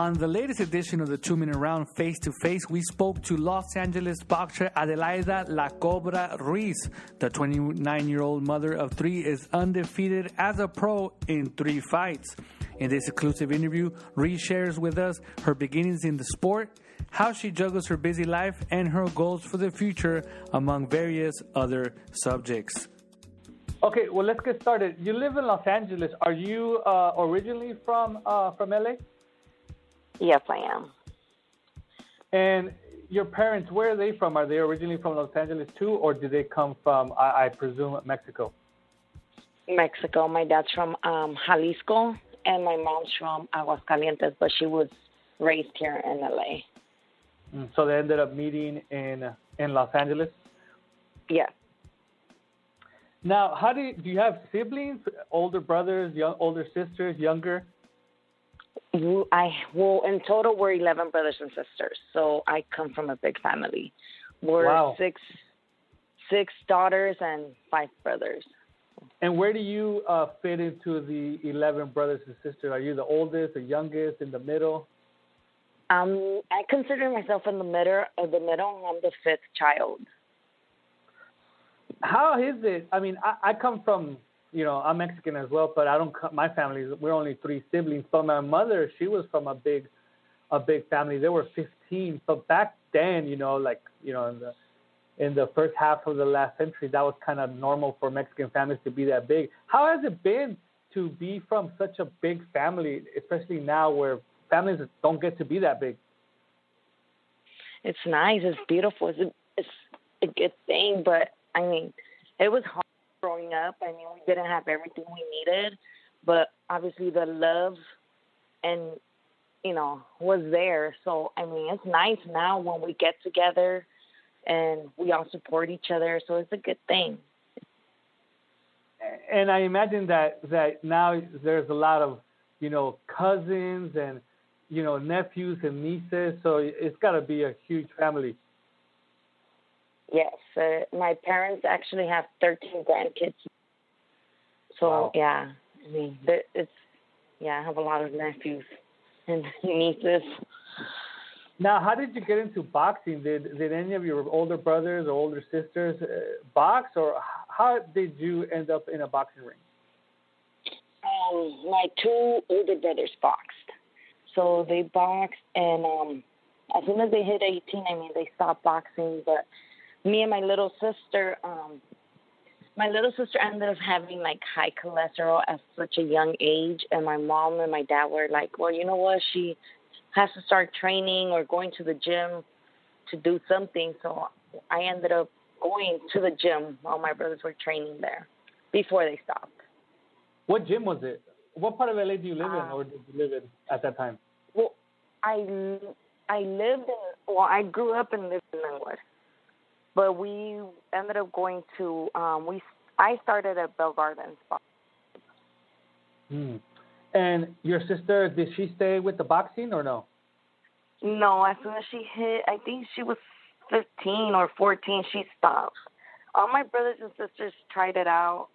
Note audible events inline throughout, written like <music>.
On the latest edition of the two minute round face to face, we spoke to Los Angeles boxer Adelaida La Cobra Ruiz. The 29 year old mother of three is undefeated as a pro in three fights. In this exclusive interview, Ruiz shares with us her beginnings in the sport, how she juggles her busy life, and her goals for the future, among various other subjects. Okay, well, let's get started. You live in Los Angeles. Are you uh, originally from uh, from LA? Yes, I am. And your parents, where are they from? Are they originally from Los Angeles too, or did they come from, I, I presume, Mexico? Mexico. My dad's from um, Jalisco, and my mom's from Aguascalientes, but she was raised here in LA. Mm, So they ended up meeting in in Los Angeles. Yes. Now, how do you, do you have siblings, older brothers, young, older sisters, younger? You- I well, in total, we're eleven brothers and sisters. So I come from a big family. We're Wow. six, six daughters and five brothers. And where do you uh, fit into the eleven brothers and sisters? Are you the oldest, the youngest, in the middle? Um, I consider myself in the middle. Of the middle, I'm the fifth child. How is it? I mean, I, I come from, you know, I'm Mexican as well, but I don't. My family, we're only three siblings. But my mother, she was from a big, a big family. There were 15. But back then, you know, like you know, in the in the first half of the last century, that was kind of normal for Mexican families to be that big. How has it been to be from such a big family, especially now where families don't get to be that big? It's nice. It's beautiful. It's a, it's a good thing, but I mean, it was hard growing up. I mean, we didn't have everything we needed, but obviously the love and you know was there. So I mean, it's nice now when we get together and we all support each other. So it's a good thing. and I imagine that that now there's a lot of you know cousins and you know nephews and nieces, so it's got to be a huge family. Yes, uh, my parents actually have 13 grandkids. So Wow. yeah, I mean, it's yeah, I have a lot of nephews and <laughs> nieces. Now, how did you get into boxing? Did did any of your older brothers or older sisters uh, box, or how did you end up in a boxing ring? Um, my two older brothers boxed, so they boxed, and um, as soon as they hit 18, I mean, they stopped boxing. But me and my little sister, um, my little sister ended up having like high cholesterol at such a young age, and my mom and my dad were like, "Well, you know what? She has to start training or going to the gym to do something." So I ended up going to the gym while my brothers were training there before they stopped. What gym was it? What part of LA do you live in, Uh, or did you live in at that time? Well, I I lived in well, I grew up and lived in Lynwood, but we ended up going to um we I started at Bell Gardens. Hmm. And your sister, did she stay with the boxing or no? No, as soon as she hit, I think she was 15 or 14, she stopped. All my brothers and sisters tried it out.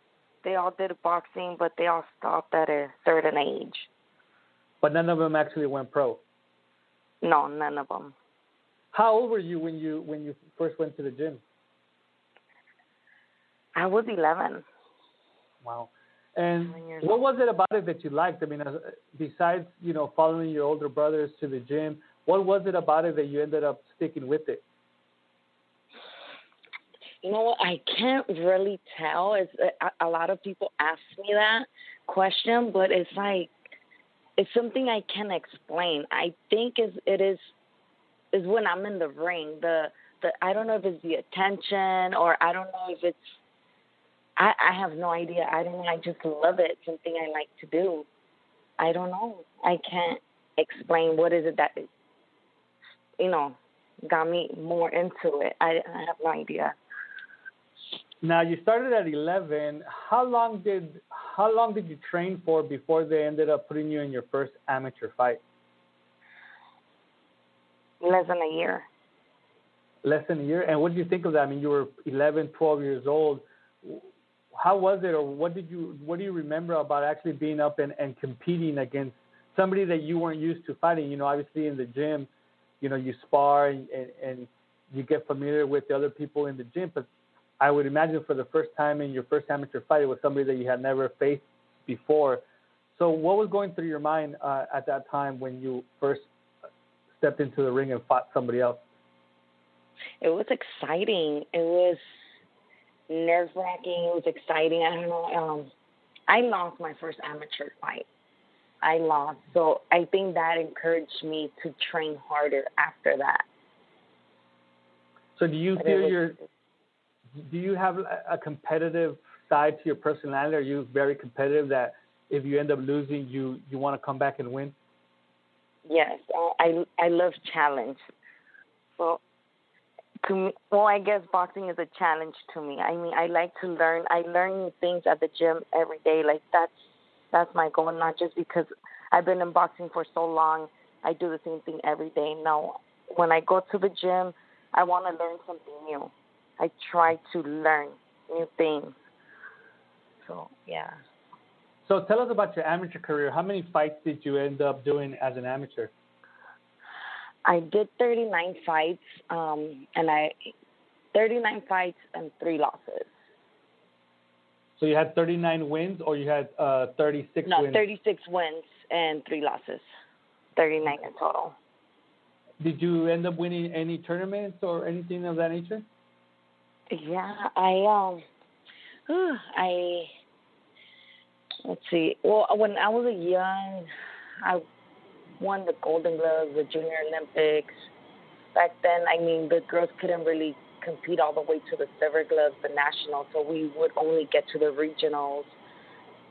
They all did boxing, but they all stopped at a certain age. But none of them actually went pro. No, none of them. How old were you when you when you first went to the gym? I was 11. Wow. And what was it about it that you liked? I mean, besides you know following your older brothers to the gym, what was it about it that you ended up sticking with it? You know what? I can't really tell. It's uh, a, a lot of people ask me that question, but it's like it's something I can't explain. I think is it is is when I'm in the ring. The the I don't know if it's the attention or I don't know if it's I I have no idea. I don't know. I just love it. Something I like to do. I don't know. I can't explain what is it that you know, got me more into it. I, I have no idea. Now you started at 11. How long did how long did you train for before they ended up putting you in your first amateur fight? Less than a year. Less than a year. And what did you think of that? I mean, you were 11, 12 years old. How was it, or what did you what do you remember about actually being up and, and competing against somebody that you weren't used to fighting? You know, obviously in the gym, you know, you spar and, and, and you get familiar with the other people in the gym, but I would imagine for the first time in your first amateur fight, it was somebody that you had never faced before. So, what was going through your mind uh, at that time when you first stepped into the ring and fought somebody else? It was exciting. It was nerve wracking. It was exciting. I don't know. Um, I lost my first amateur fight. I lost, so I think that encouraged me to train harder after that. So, do you But feel was- you're do you have a competitive side to your personality? Are you very competitive that if you end up losing, you you want to come back and win? Yes, uh, I I love challenge. So, to me, well, I guess boxing is a challenge to me. I mean, I like to learn. I learn new things at the gym every day. Like that's that's my goal. Not just because I've been in boxing for so long, I do the same thing every day. No, when I go to the gym, I want to learn something new. I try to learn new things. So yeah. So tell us about your amateur career. How many fights did you end up doing as an amateur? I did 39 fights, um, and I 39 fights and three losses. So you had 39 wins, or you had uh, 36 No, wins? 36 wins and three losses. 39 in total. Did you end up winning any tournaments or anything of that nature? Yeah, I um, <sighs> I let's see. Well, when I was a young, I won the Golden Gloves, the Junior Olympics. Back then, I mean, the girls couldn't really compete all the way to the Silver Gloves, the nationals, so we would only get to the regionals,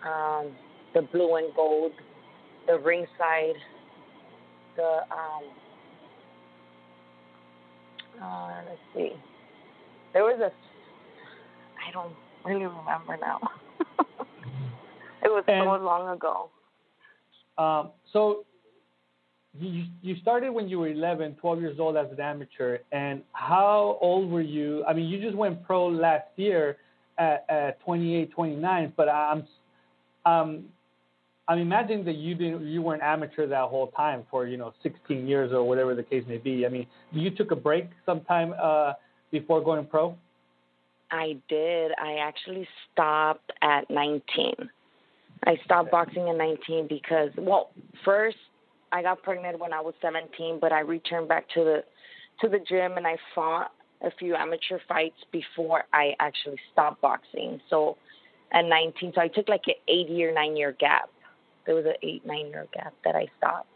um, the blue and gold, the ringside, the um, uh, let's see. There was a, I don't really remember now. <laughs> it was And- so long ago. Um, so you you started when you were 11, 12 years old as an amateur, and how old were you? I mean, you just went pro last year at, at 28, 29, but I'm um, I'm imagining that you didn't you weren't amateur that whole time for you know 16 years or whatever the case may be. I mean, you took a break sometime uh, before going pro. I did. I actually stopped at 19. I stopped boxing at 19 because, well, first I got pregnant when I was 17, but I returned back to the to the gym and I fought a few amateur fights before I actually stopped boxing. So at 19, so I took like an eight year, nine year gap. There was an eight, nine year gap that I stopped.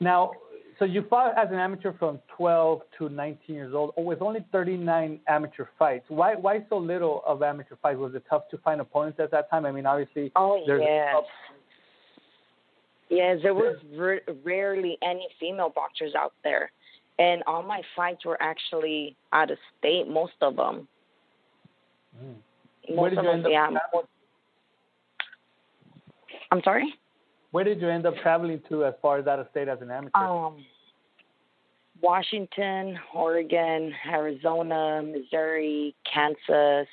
Now, so you fought as an amateur from 12 to 19 years old, with only 39 amateur fights. Why why so little of amateur fights? Was it tough to find opponents at that time? I mean, obviously, Oh there's a yes. tough- Yes, there was r- rarely any female boxers out there, and all my fights were actually out of state. Most of them. Mm. Most Where did of you them, end up yeah. traveling? I'm sorry. Where did you end up traveling to as far as out of state as an amateur? Um, Washington, Oregon, Arizona, Missouri, Kansas,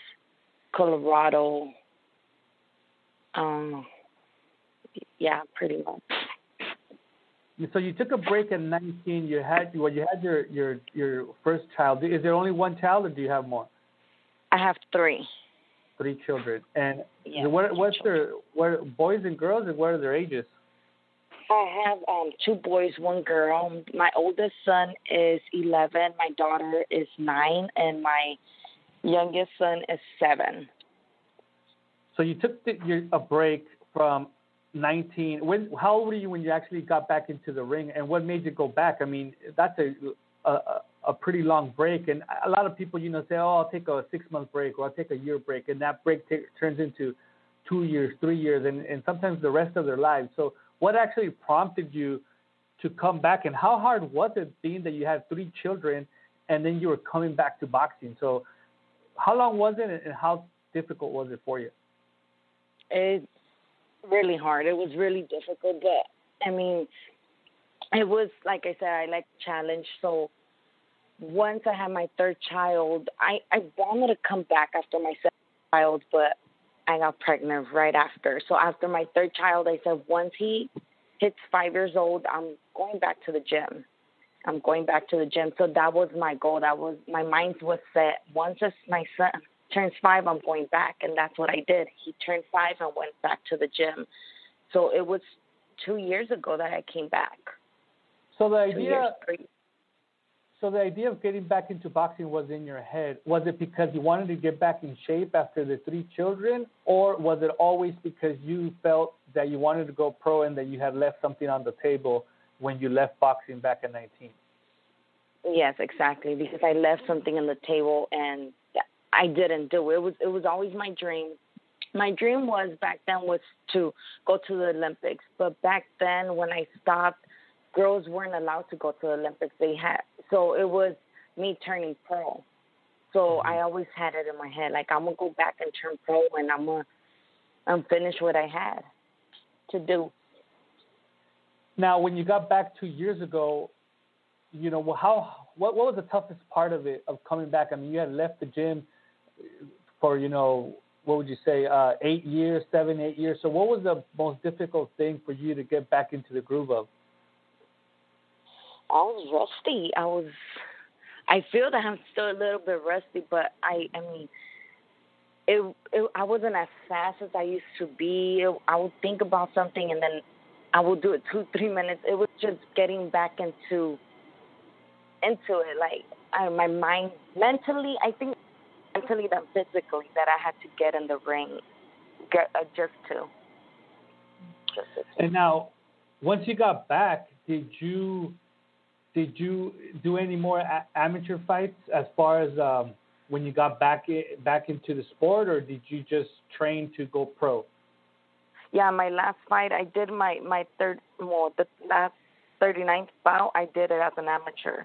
Colorado. Um, yeah, pretty much. so you took a break at 19. You had well, you had your your your first child. Is there only one child, or do you have more? I have three. Three children. And Yeah, what what's children. their what boys and girls, and what are their ages? I have um two boys, one girl. My oldest son is eleven, my daughter is nine, and my youngest son is seven. So you took the, your, a break from 19. When how old were you when you actually got back into the ring, and what made you go back? I mean, that's a a, a pretty long break, and a lot of people, you know, say, "Oh, I'll take a six month break or I'll take a year break," and that break t- turns into two years, three years, and, and sometimes the rest of their lives. So, what actually prompted you to come back, and how hard was it being that you had three children, and then you were coming back to boxing? So, how long was it, and how difficult was it for you? It's really hard. It was really difficult, but I mean, it was like I said, I like challenge. So once I had my third child, I I wanted to come back after my second child, but I got pregnant right after. So after my third child, I said once he hits five years old, I'm going back to the gym. I'm going back to the gym. So that was my goal. That was my mind was set. Once my son turns five, I'm going back, and that's what I did. He turned five and went back to the gym. So it was two years ago that I came back. So the idea, so the idea of getting back into boxing was in your head. Was it because you wanted to get back in shape after the three children, or was it always because you felt that you wanted to go pro and that you had left something on the table when you left boxing back at 19? Yes, exactly. Because I left something on the table and I didn't do it. It was it was always my dream. My dream was back then was to go to the Olympics, but back then when I stopped girls weren't allowed to go to the Olympics. They had so it was me turning pro. So mm-hmm. I always had it in my head, like I'm gonna go back and turn pro, and I'm gonna I'm finish what I had to do. Now, when you got back two years ago, you know how what what was the toughest part of it of coming back? I mean, you had left the gym for you know what would you say uh, eight years, seven, eight years. So, what was the most difficult thing for you to get back into the groove of? I was rusty. I was. I feel that I'm still a little bit rusty, but I. I mean, it, it. I wasn't as fast as I used to be. I would think about something and then I would do it two, three minutes. It was just getting back into into it. Like I, my mind, mentally, I think mentally than physically that I had to get in the ring, get uh, adjust to. And now, once you got back, did you did you do any more a- amateur fights as far as um, when you got back back into the sport, or did you just train to go pro? Yeah, my last fight, I did my my third, well, the last 39th bout, I did it as an amateur.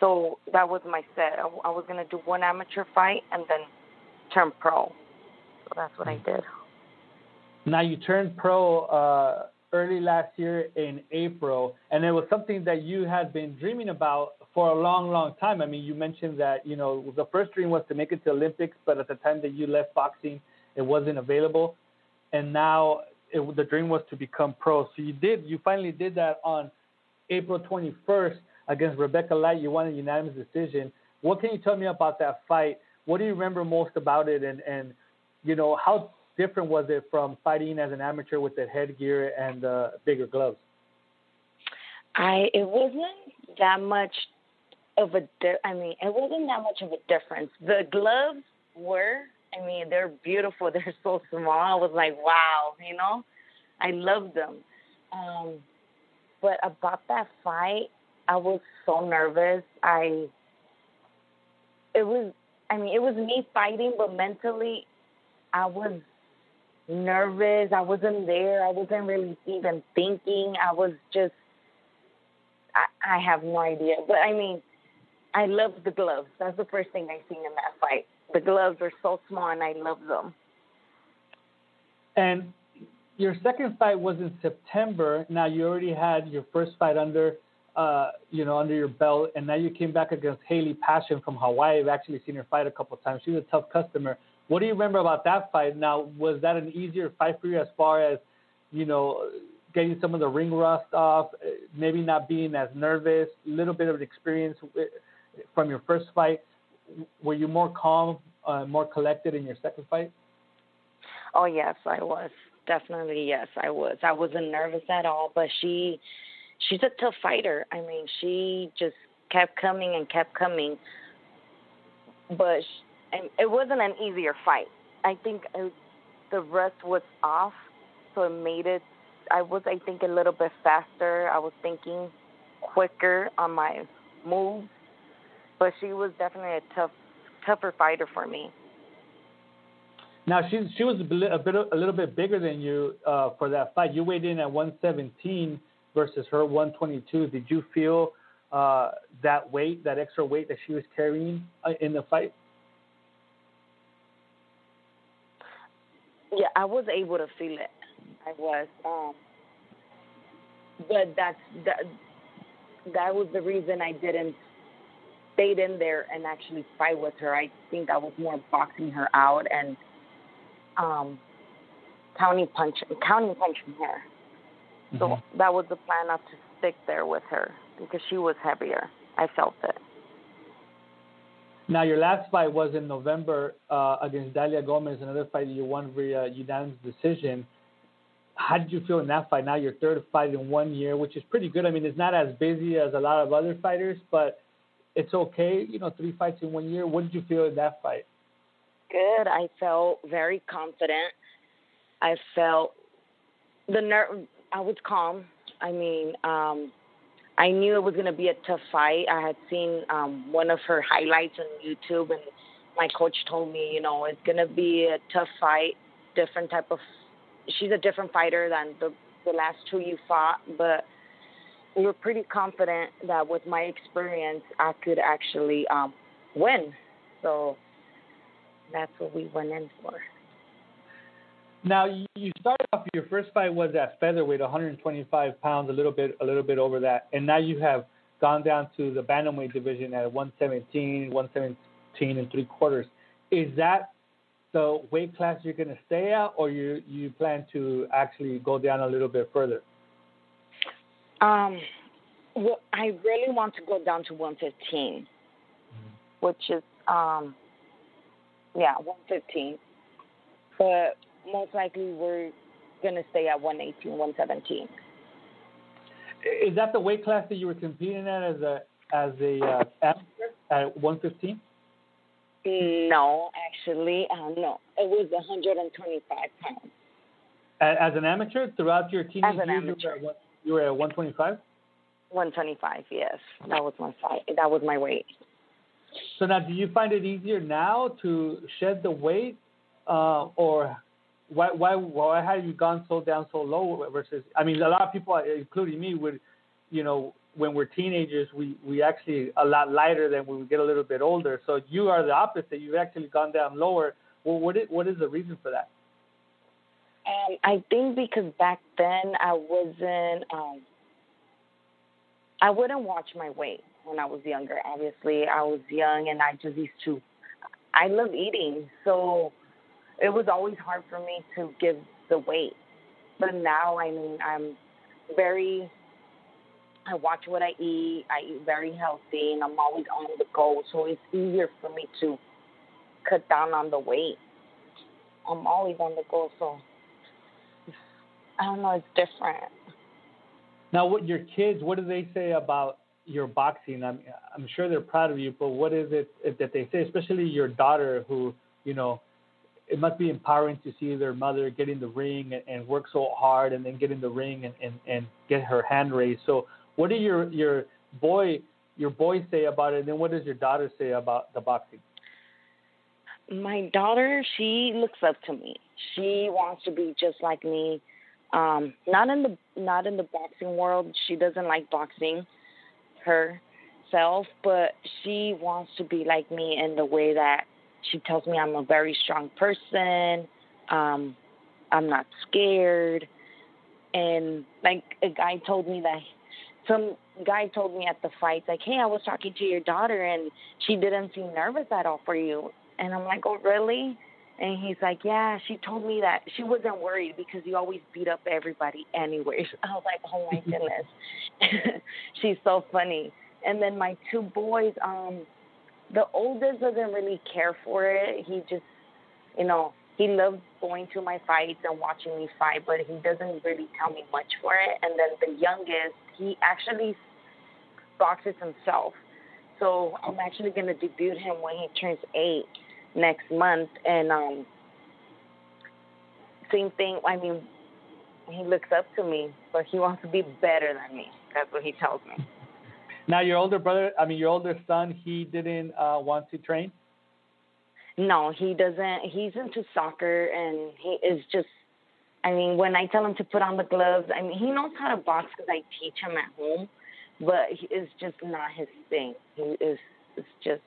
So that was my set. I, I was gonna do one amateur fight and then turn pro. So that's what I did. Now you turned pro. Uh, early last year in April, and it was something that you had been dreaming about for a long, long time. I mean, you mentioned that you know the first dream was to make it to Olympics, but at the time that you left boxing, it wasn't available, and now it, the dream was to become pro. So you did, you finally did that on April 21st against Rebecca Light. You won a unanimous decision. What can you tell me about that fight? What do you remember most about it, and and you know how different was it from fighting as an amateur with the headgear and the bigger gloves? I it wasn't that much of a di- I mean it wasn't that much of a difference. The gloves were I mean they're beautiful. <laughs> They're so small. I was like wow, you know, I love them. Um, but about that fight, I was so nervous. I it was I mean it was me fighting, but mentally I was nervous. I wasn't there. I wasn't really even thinking. I was just, I, I have no idea. But I mean, I love the gloves. That's the first thing I seen in that fight. The gloves are so small and I love them. And your second fight was in September. Now you already had your first fight under, uh, you know, under your belt, and now you came back against Haley Passion from Hawaii. I've actually seen her fight a couple of times. She's a tough customer. What do you remember about that fight? Now, was that an easier fight for you as far as, you know, getting some of the ring rust off, maybe not being as nervous, a little bit of an experience from your first fight? Were you more calm, uh, more collected in your second fight? Oh yes, I was definitely yes, I was. I wasn't nervous at all, but she, she's a tough fighter. I mean, she just kept coming and kept coming, but and it wasn't an easier fight. I think it, the rest was off, so it made it. I was, I think, a little bit faster. I was thinking quicker on my moves, but she was definitely a tough, tougher fighter for me. Now she she was a bit a, bit, a little bit bigger than you uh, for that fight. You weighed in at 117. versus her 122. Did you feel uh, that weight, that extra weight that she was carrying uh, in the fight? Yeah, I was able to feel it. I was, um, but that's that. That was the reason I didn't stayed in there and actually fight with her. I think I was more boxing her out and um, counting punch, counting punching her. Mm-hmm. So that was the plan, not to stick there with her because she was heavier. I felt it. Now, your last fight was in November uh, against Dalia Gomez, another fight that you won via unanimous decision. How did you feel in that fight? Now your third fight in one year, which is pretty good. I mean, it's not as busy as a lot of other fighters, but it's okay. You know, three fights in one year. What did you feel in that fight? Good. I felt very confident. I felt the nerve. I was calm. I mean, um, I knew it was going to be a tough fight. I had seen um, one of her highlights on YouTube, and my coach told me, you know, it's going to be a tough fight, different type of. She's a different fighter than the the last two you fought, but we were pretty confident that with my experience, I could actually um, win. So that's what we went in for. Now you started off. Your first fight was at featherweight, 125 pounds, a little bit, a little bit over that, and now you have gone down to the bantamweight division at 117, 117 and three quarters. Is that the weight class you're going to stay at, or you you plan to actually go down a little bit further? Um, well, I really want to go down to 115, mm-hmm. which is um, yeah, 115. But most likely we're going to stay at 118, 117. Is that the weight class that you were competing at as a as a uh, amateur at 115? No, actually, uh, no. It was 125 pounds. As an amateur, throughout your teenage years, amateur. You, were you were at 125. 125, yes. That was my fight. That was my weight. So now, do you find it easier now to shed the weight, uh, or why why why have you gone so down so low versus? I mean, a lot of people, including me, would, you know, when we're teenagers, we we actually a lot lighter than when we get a little bit older. So you are the opposite. You've actually gone down lower. Well, what is what is the reason for that? Um, I think because back then I wasn't. Um, I wouldn't watch my weight when I was younger. Obviously, I was young and I just used to. I love eating, so it was always hard for me to give the weight. But now, I mean, I'm very. I watch what I eat. I eat very healthy, and I'm always on the go. So it's easier for me to cut down on the weight. I'm always on the go, so I don't know. It's different. Now, what your kids? What do they say about your boxing? I'm I'm sure they're proud of you, but what is it that they say? Especially your daughter, who you know it must be empowering to see their mother get in the ring and, and work so hard and then get in the ring and, and, and get her hand raised. So what do your your boy your boy say about it and then what does your daughter say about the boxing? My daughter, she looks up to me. She wants to be just like me. Um, not in the not in the boxing world. She doesn't like boxing herself, but she wants to be like me in the way that she tells me I'm a very strong person. Um, I'm not scared. And like a guy told me that some guy told me at the fight, like, hey, I was talking to your daughter and she didn't seem nervous at all for you. And I'm like, oh, really? And he's like, yeah, she told me that she wasn't worried because you always beat up everybody anyways. <laughs> I was like, oh my <laughs> goodness. <laughs> She's so funny. And then my two boys, um, the oldest doesn't really care for it. He just, you know, he loves going to my fights and watching me fight, but he doesn't really tell me much for it. And then the youngest, he actually boxes himself. So I'm actually going to debut him when he turns eight next month. And um, same thing. I mean, he looks up to me, but he wants to be better than me. That's what he tells me. Now, your older brother, I mean, your older son, he didn't uh, want to train. No, he doesn't. He's into soccer, and he is just I mean, when I tell him to put on the gloves, I mean, he knows how to box because I teach him at home, but he, it's just not his thing. He is it's just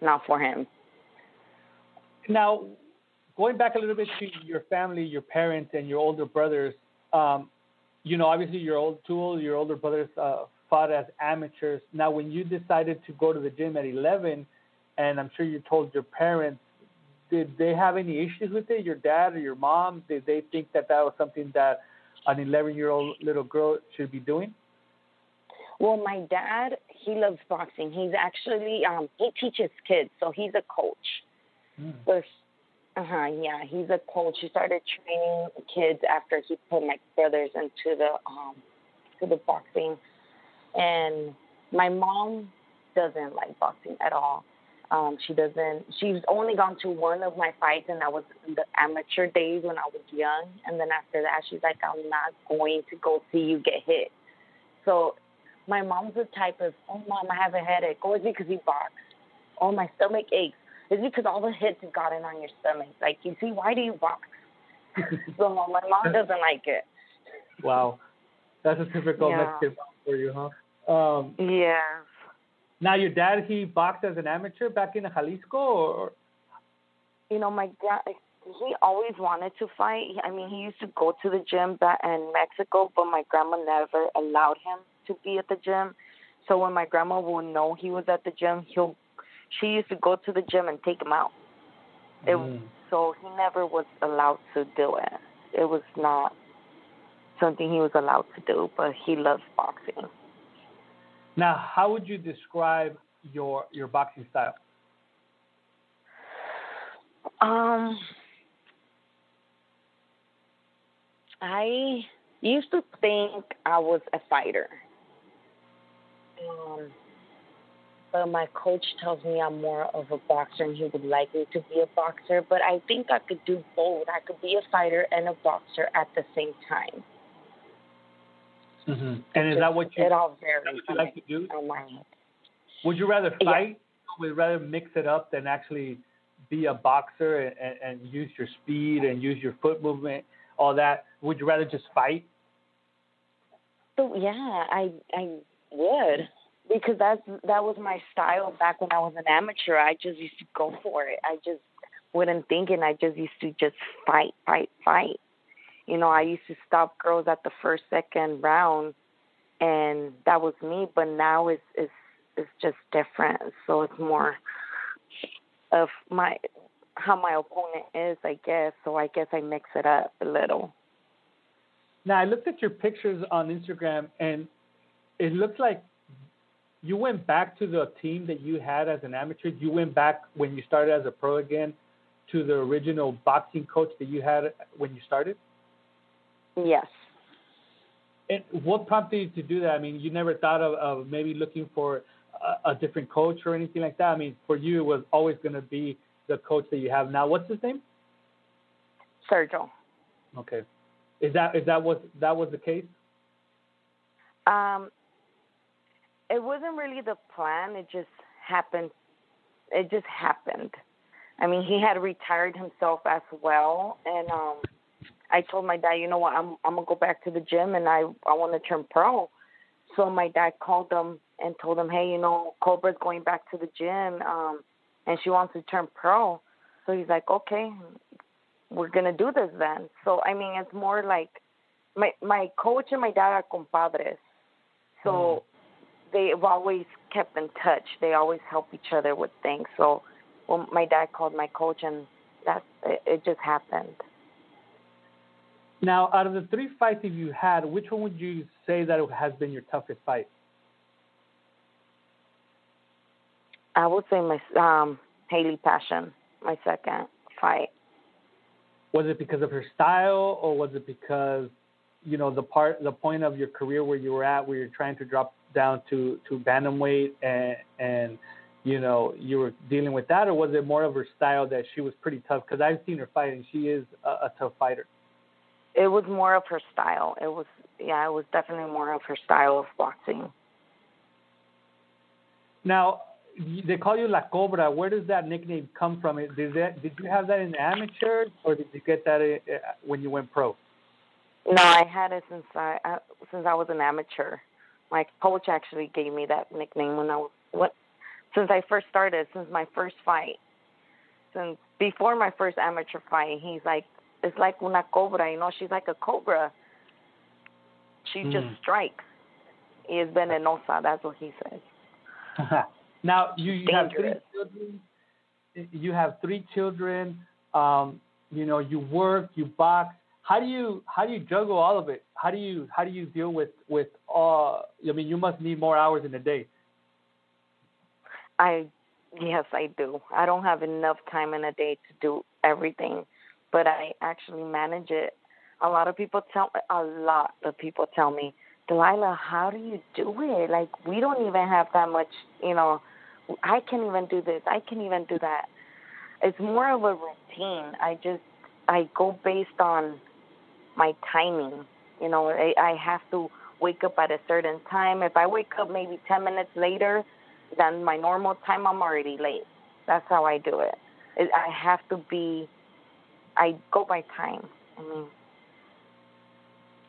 not for him. Now, going back a little bit to your family, your parents, and your older brothers, um, you know, obviously your old two your older brothers uh, fought as amateurs. Now, when you decided to go to the gym at 11, and I'm sure you told your parents, did they have any issues with it? Your dad or your mom? Did they think that that was something that an 11 year old little girl should be doing? Well, my dad, he loves boxing. He's actually um he teaches kids, so he's a coach. Mm. uh huh, yeah, he's a coach. He started training kids after he put my brothers into the um to the boxing. And my mom doesn't like boxing at all. Um, she doesn't. She's only gone to one of my fights, and that was in the amateur days when I was young. And then after that, she's like, "I'm not going to go see you get hit." So, my mom's the type of, "Oh, mom, I have a headache." Oh, it's because you box. Oh, my stomach aches. It's because all the hits have gotten on your stomach. Like, you see, why do you box? <laughs> so my mom doesn't like it. Wow, that's a typical Yeah. Mexican mom for you, huh? Um, Yeah. now, your dad he boxed as an amateur back in Jalisco, or you know, my dad, he always wanted to fight. I mean, he used to go to the gym back in Mexico, but my grandma never allowed him to be at the gym. So when my grandma would know he was at the gym, he'll, she used to go to the gym and take him out. It, Mm. So he never was allowed to do it. It was not something he was allowed to do, but he loves boxing. Now, how would you describe your your boxing style? Um, I used to think I was a fighter. Um, but my coach tells me I'm more of a boxer and he would like me to be a boxer. But I think I could do both. I could be a fighter and a boxer at the same time. Mm-hmm. And is that what you, It all varies what you like to do? Would you rather Yeah. fight? Would you rather mix it up than actually be a boxer and, and, and use your speed and use your foot movement, all that? Would you rather just fight? So yeah, I I would because that's that was my style back when I was an amateur. I just used to go for it. I just wouldn't think, and I just used to just fight, fight, fight. You know, I used to stop girls at the first, second round, and that was me. But now it's it's it's just different. So it's more of my how my opponent is, I guess. So I guess I mix it up a little. Now, I looked at your pictures on Instagram, and it looks like you went back to the team that you had as an amateur. You went back when you started as a pro again to the original boxing coach that you had when you started. Yes. And what prompted you to do that? I mean, you never thought of, of maybe looking for a, a different coach or anything like that. I mean, for you, it was always going to be the coach that you have now. What's his name? Sergio. Okay. Is that is that what that was the case? Um, it wasn't really the plan. It just happened. It just happened. I mean, he had retired himself as well, and um, I told my dad, you know what, I'm I'm gonna go back to the gym, and I I want to turn pro. So my dad called him and told him, hey, you know, Cobra's going back to the gym, um, and she wants to turn pro. So he's like, okay, we're gonna do this then. So I mean, it's more like my my coach and my dad are compadres, so they've always kept in touch. They always help each other with things. So well, my dad called my coach, and that it, it just happened. Now, out of the three fights that you had, which one would you say that has been your toughest fight? I would say my um Haley Passion, my second fight. Was it because of her style, or was it because you know the part, the point of your career where you were at, where you're trying to drop down to to bantamweight, and and you know you were dealing with that, or was it more of her style that she was pretty tough? Because I've seen her fight, and she is a, a tough fighter. It was more of her style. It was yeah, it was definitely more of her style of boxing. Now, they call you La Cobra. Where does that nickname come from? Did that did you have that in amateur, or did you get that uh, when you went pro? No, I had it since I uh, since I was an amateur. My coach actually gave me that nickname when I was what since I first started, since my first fight. Since before my first amateur fight, he's like it's like una cobra, you know, she's like a cobra. She Mm. just strikes. He is venenosa, that's what he says. <laughs> now you, you have three children. You have three children. Um, you know, you work, you box. How do you how do you juggle all of it? How do you how do you deal with with all? I mean, you must need more hours in a day. I yes, I do. I don't have enough time in a day to do everything, but I actually manage it. A lot of people tell a lot of people tell me, Delilah, how do you do it? Like we don't even have that much, you know. I can't even do this. I can't even do that. It's more of a routine. I just I go based on my timing. You know, I, I have to wake up at a certain time. If I wake up maybe 10 minutes later than my normal time, I'm already late. That's how I do it. it I have to be, I go by time. I mean,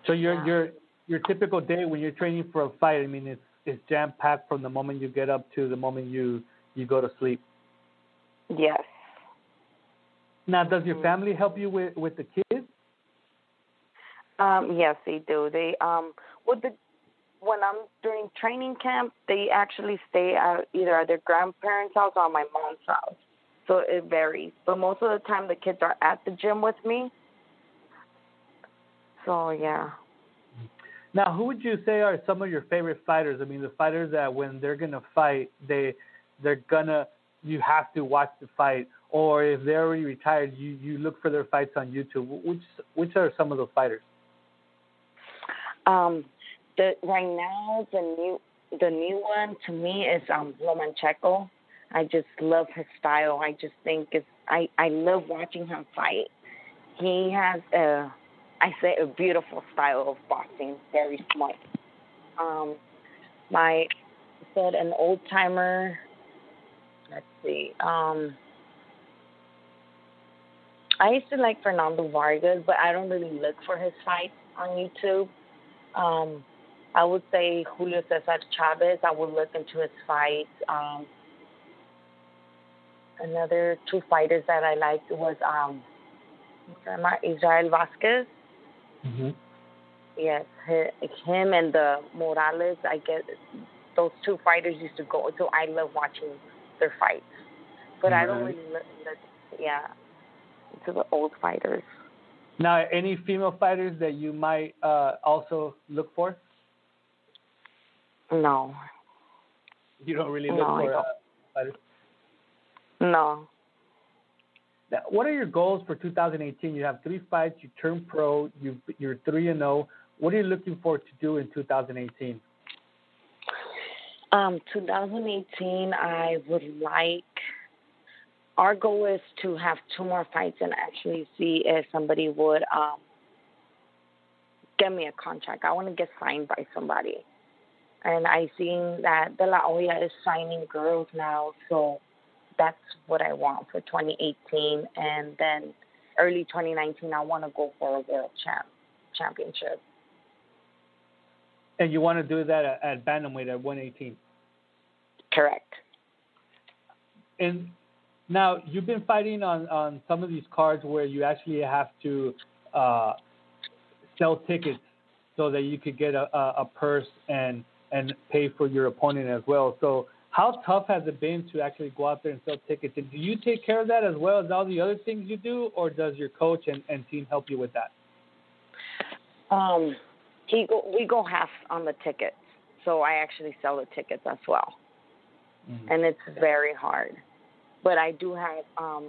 So your Yeah. your your typical day when you're training for a fight, I mean, it's it's jam packed from the moment you get up to the moment you you go to sleep. yes. Now, does your Mhm. family help you with with the kids? Um, yes, they do. They um with the when I'm during training camp, they actually stay at either at their grandparents' house or my mom's house. So it varies. But most of the time the kids are at the gym with me. So yeah. Now, who would you say are some of your favorite fighters? I mean, the fighters that when they're gonna fight, they they're gonna you have to watch the fight, or if they're already retired, you you look for their fights on YouTube. Which which are some of those fighters? Um the right now the new the new one to me is um Lomachenko. I just love his style. I just think it's I I love watching him fight. He has a I say a beautiful style of boxing, very smart. Um my said an old timer let's see. Um I used to like Fernando Vargas, but I don't really look for his fights on YouTube. Um, I would say Julio Cesar Chavez. I would look into his fights. Um, another two fighters that I liked was um, Israel Vasquez. Mm-hmm. Yes, him and the Morales. I guess those two fighters used to go. So I love watching their fights, but I don't really look. look yeah, to the old fighters. Now, any female fighters that you might uh, also look for? No, You don't really look No, for uh, fighters. No. Now, what are your goals for 2018? You have three fights. You turn pro. You you're three and zero. What are you looking forward to do in 2018? Um, 2018, I would like. Our goal is to have two more fights and actually see if somebody would um, get me a contract. I want to get signed by somebody, and I seen that De La Hoya is signing girls now, so that's what I want for 2018, and then early 2019, I want to go for a world champ championship. And you want to do that at, at bantamweight at 118. Correct. And now you've been fighting on on some of these cards where you actually have to uh, sell tickets so that you could get a, a, a purse and and pay for your opponent as well. So how tough has it been to actually go out there and sell tickets? And do you take care of that as well as all the other things you do, or does your coach and, and team help you with that? Um, he go, we go half on the tickets, so I actually sell the tickets as well, and it's very hard. But I do have um,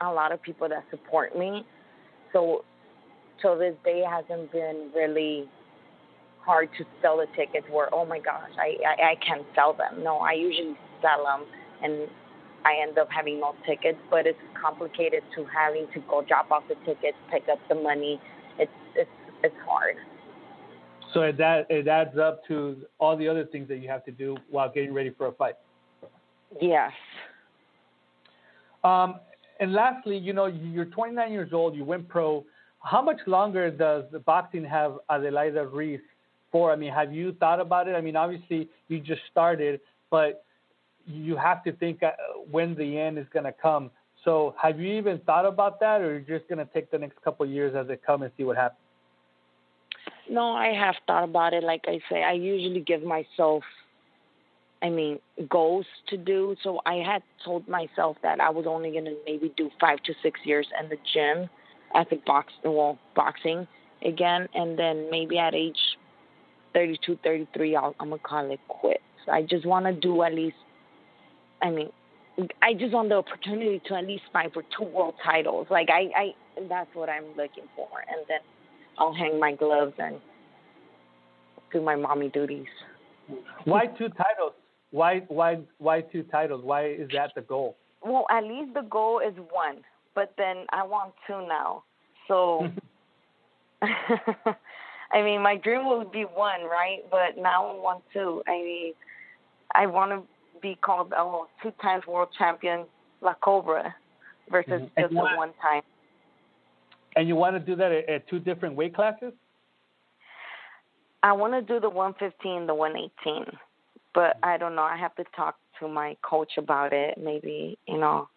a lot of people that support me, so till this day hasn't been really hard to sell the tickets. Where oh my gosh, I I, I can't sell them. No, I usually sell them, and I end up having no tickets. But it's complicated to having to go drop off the tickets, pick up the money. It's it's it's hard. So it, that it adds up to all the other things that you have to do while getting ready for a fight. Yes. Um, and lastly, you know, you're 29 years old. You went pro. how much longer does boxing have Adelaida Ruiz for? I mean, have you thought about it? I mean, obviously you just started, but you have to think uh, when the end is going to come. So, have you even thought about that, or you're just going to take the next couple of years as it come and see what happens? No, I have thought about it. Like I say, I usually give myself, I mean, goals to do. So I had told myself that I was only going to maybe do five to six years in the gym at the box, well, boxing again, and then maybe at age 32, 33, I'll, I'm gonna call it quits. I just want to do at least. I mean, I just want the opportunity to at least fight for two world titles. Like I, I, that's what I'm looking for, and then I'll hang my gloves and do my mommy duties. Why two titles? Why, why, why two titles? Why is that the goal? Well, at least the goal is one, but then I want two now. So. <laughs> <laughs> I mean, my dream would be one, right? But now I want two. I mean, I want to be called a oh, two times world champion La Cobra versus mm-hmm. just the one time. And you want to do that at, at two different weight classes? I want to do the 115, the 118, but mm-hmm. I don't know. I have to talk to my coach about it. Maybe you know,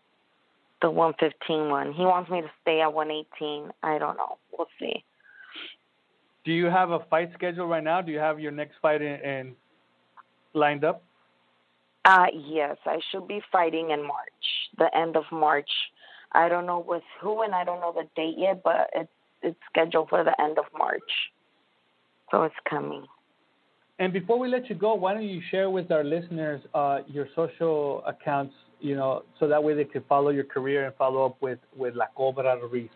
the 115 one. He wants me to stay at 118. I don't know. We'll see. Do you have a fight schedule right now? Do you have your next fight in, in lined up? Uh, yes, I should be fighting in March, the end of March. I don't know with who and I don't know the date yet, but it's it's scheduled for the end of March. So it's coming. And before we let you go, why don't you share with our listeners uh, your social accounts, you know, so that way they can follow your career and follow up with, with La Cobra Ruiz?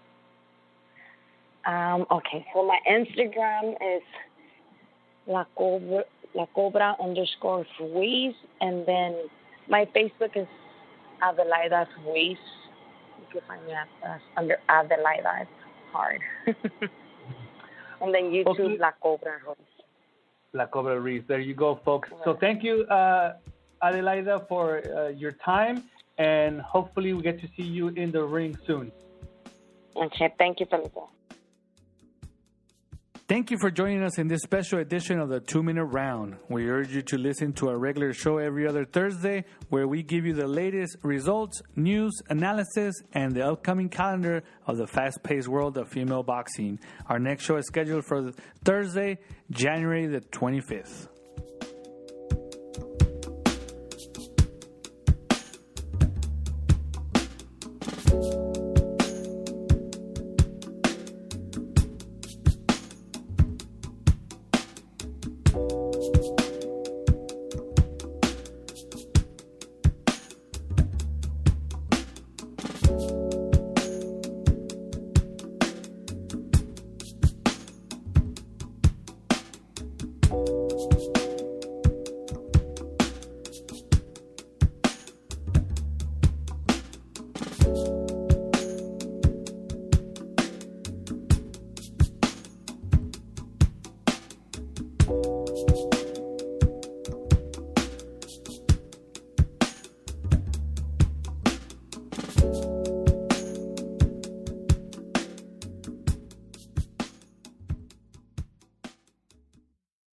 Um, okay, so my Instagram is La Cobra, La Cobra underscore Ruiz, and then my Facebook is Adelaida Ruiz. If you can find me at, uh, under Adelaida. It's hard. <laughs> and then YouTube, okay. La Cobra Ruiz. La Cobra Ruiz. There you go, folks. So thank you, uh, Adelaida, for uh, your time, and hopefully we get to see you in the ring soon. Okay, thank you, Felipe. Thank you for joining us in this special edition of the Two Minute Round. We urge you to listen to our regular show every other Thursday, where we give you the latest results, news, analysis, and the upcoming calendar of the fast paced world of female boxing. Our next show is scheduled for Thursday, January the 25th.